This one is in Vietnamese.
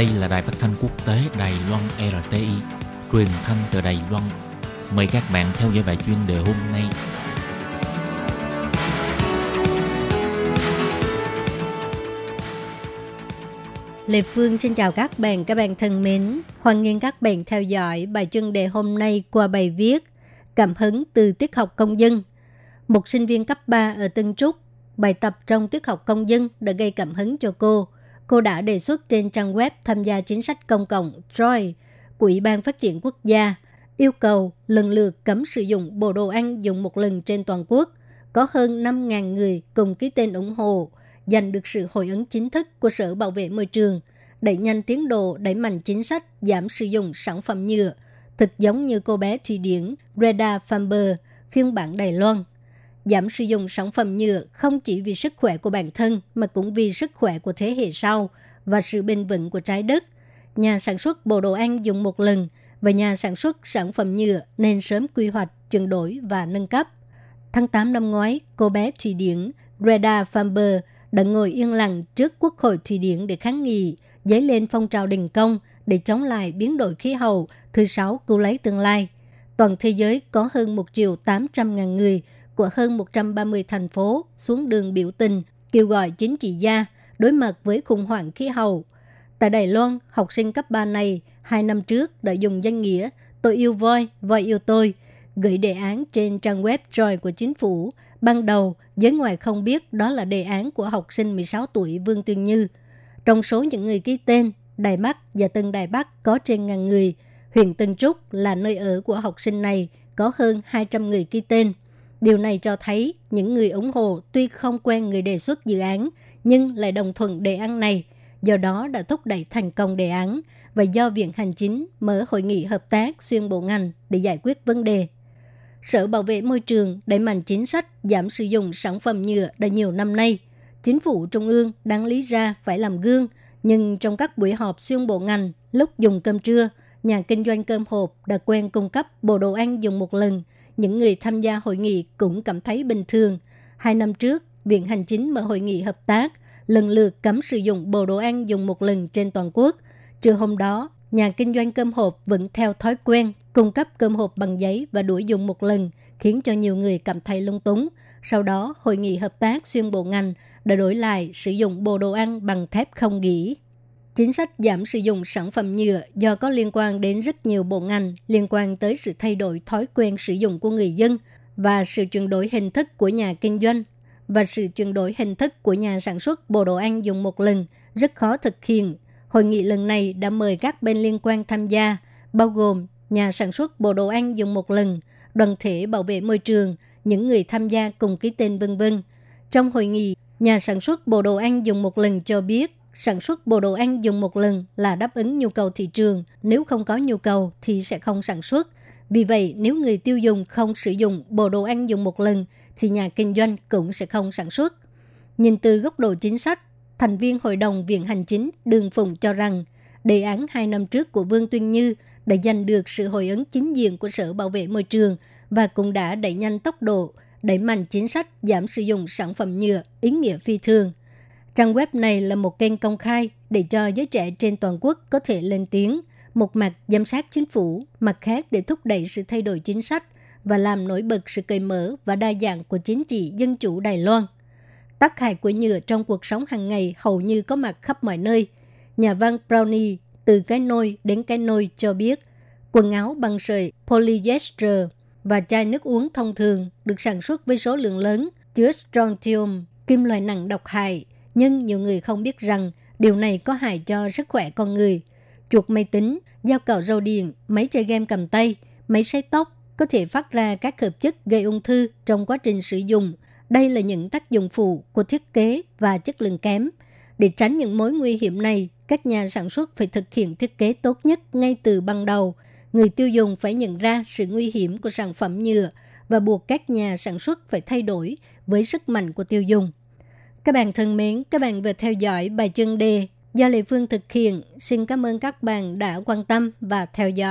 Đây là đài phát thanh quốc tế Đài Loan RTI, truyền thanh từ Đài Loan. Mời các bạn theo dõi bài chuyên đề hôm nay. Lê Phương xin chào các bạn, các bạn thân mến. Hoan nghênh các bạn theo dõi bài chuyên đề hôm nay qua bài viết Cảm hứng từ tiết học công dân. Một sinh viên cấp 3 ở Tân Trúc, bài tập trong tiết học công dân đã gây cảm hứng cho cô – cô đã đề xuất trên trang web tham gia chính sách công cộng Joy của Ủy ban Phát triển Quốc gia yêu cầu lần lượt cấm sử dụng bộ đồ ăn dùng một lần trên toàn quốc. Có hơn 5.000 người cùng ký tên ủng hộ, giành được sự hồi ứng chính thức của Sở Bảo vệ Môi trường, đẩy nhanh tiến độ đẩy mạnh chính sách giảm sử dụng sản phẩm nhựa, thực giống như cô bé Thụy Điển Greta Thunberg, phiên bản Đài Loan giảm sử dụng sản phẩm nhựa không chỉ vì sức khỏe của bản thân mà cũng vì sức khỏe của thế hệ sau và sự bền vững của trái đất. Nhà sản xuất bộ đồ ăn dùng một lần và nhà sản xuất sản phẩm nhựa nên sớm quy hoạch, chuyển đổi và nâng cấp. Tháng 8 năm ngoái, cô bé Thụy Điển Greta Thunberg đã ngồi yên lặng trước Quốc hội Thụy Điển để kháng nghị, dấy lên phong trào đình công để chống lại biến đổi khí hậu thứ sáu cứu lấy tương lai. Toàn thế giới có hơn 1 triệu 800 ngàn người của hơn 130 thành phố xuống đường biểu tình, kêu gọi chính trị gia đối mặt với khủng hoảng khí hậu. Tại Đài Loan, học sinh cấp 3 này hai năm trước đã dùng danh nghĩa Tôi yêu voi, voi yêu tôi, gửi đề án trên trang web Joy của chính phủ. Ban đầu, giới ngoài không biết đó là đề án của học sinh 16 tuổi Vương Tuyên Như. Trong số những người ký tên, Đài Bắc và Tân Đài Bắc có trên ngàn người. Huyện Tân Trúc là nơi ở của học sinh này, có hơn 200 người ký tên. Điều này cho thấy những người ủng hộ tuy không quen người đề xuất dự án, nhưng lại đồng thuận đề án này, do đó đã thúc đẩy thành công đề án và do Viện Hành Chính mở hội nghị hợp tác xuyên bộ ngành để giải quyết vấn đề. Sở Bảo vệ Môi trường đẩy mạnh chính sách giảm sử dụng sản phẩm nhựa đã nhiều năm nay. Chính phủ Trung ương đáng lý ra phải làm gương, nhưng trong các buổi họp xuyên bộ ngành, lúc dùng cơm trưa, nhà kinh doanh cơm hộp đã quen cung cấp bộ đồ ăn dùng một lần – những người tham gia hội nghị cũng cảm thấy bình thường. Hai năm trước, Viện Hành Chính mở hội nghị hợp tác, lần lượt cấm sử dụng bộ đồ ăn dùng một lần trên toàn quốc. Trưa hôm đó, nhà kinh doanh cơm hộp vẫn theo thói quen cung cấp cơm hộp bằng giấy và đuổi dùng một lần, khiến cho nhiều người cảm thấy lung túng. Sau đó, hội nghị hợp tác xuyên bộ ngành đã đổi lại sử dụng bộ đồ ăn bằng thép không gỉ. Chính sách giảm sử dụng sản phẩm nhựa do có liên quan đến rất nhiều bộ ngành liên quan tới sự thay đổi thói quen sử dụng của người dân và sự chuyển đổi hình thức của nhà kinh doanh và sự chuyển đổi hình thức của nhà sản xuất bộ đồ ăn dùng một lần rất khó thực hiện. Hội nghị lần này đã mời các bên liên quan tham gia, bao gồm nhà sản xuất bộ đồ ăn dùng một lần, đoàn thể bảo vệ môi trường, những người tham gia cùng ký tên vân vân. Trong hội nghị, nhà sản xuất bộ đồ ăn dùng một lần cho biết sản xuất bộ đồ ăn dùng một lần là đáp ứng nhu cầu thị trường, nếu không có nhu cầu thì sẽ không sản xuất. Vì vậy, nếu người tiêu dùng không sử dụng bộ đồ ăn dùng một lần thì nhà kinh doanh cũng sẽ không sản xuất. Nhìn từ góc độ chính sách, thành viên Hội đồng Viện Hành Chính Đường Phùng cho rằng đề án hai năm trước của Vương Tuyên Như đã giành được sự hồi ứng chính diện của Sở Bảo vệ Môi trường và cũng đã đẩy nhanh tốc độ, đẩy mạnh chính sách giảm sử dụng sản phẩm nhựa ý nghĩa phi thường. Trang web này là một kênh công khai để cho giới trẻ trên toàn quốc có thể lên tiếng, một mặt giám sát chính phủ, mặt khác để thúc đẩy sự thay đổi chính sách và làm nổi bật sự cởi mở và đa dạng của chính trị dân chủ Đài Loan. Tác hại của nhựa trong cuộc sống hàng ngày hầu như có mặt khắp mọi nơi. Nhà văn Brownie từ cái nôi đến cái nôi cho biết quần áo bằng sợi polyester và chai nước uống thông thường được sản xuất với số lượng lớn chứa strontium, kim loại nặng độc hại nhưng nhiều người không biết rằng điều này có hại cho sức khỏe con người. Chuột máy tính, dao cạo râu điện, máy chơi game cầm tay, máy sấy tóc có thể phát ra các hợp chất gây ung thư trong quá trình sử dụng. Đây là những tác dụng phụ của thiết kế và chất lượng kém. Để tránh những mối nguy hiểm này, các nhà sản xuất phải thực hiện thiết kế tốt nhất ngay từ ban đầu. Người tiêu dùng phải nhận ra sự nguy hiểm của sản phẩm nhựa và buộc các nhà sản xuất phải thay đổi với sức mạnh của tiêu dùng. Các bạn thân mến, các bạn vừa theo dõi bài chân đề do Lê Phương thực hiện. Xin cảm ơn các bạn đã quan tâm và theo dõi.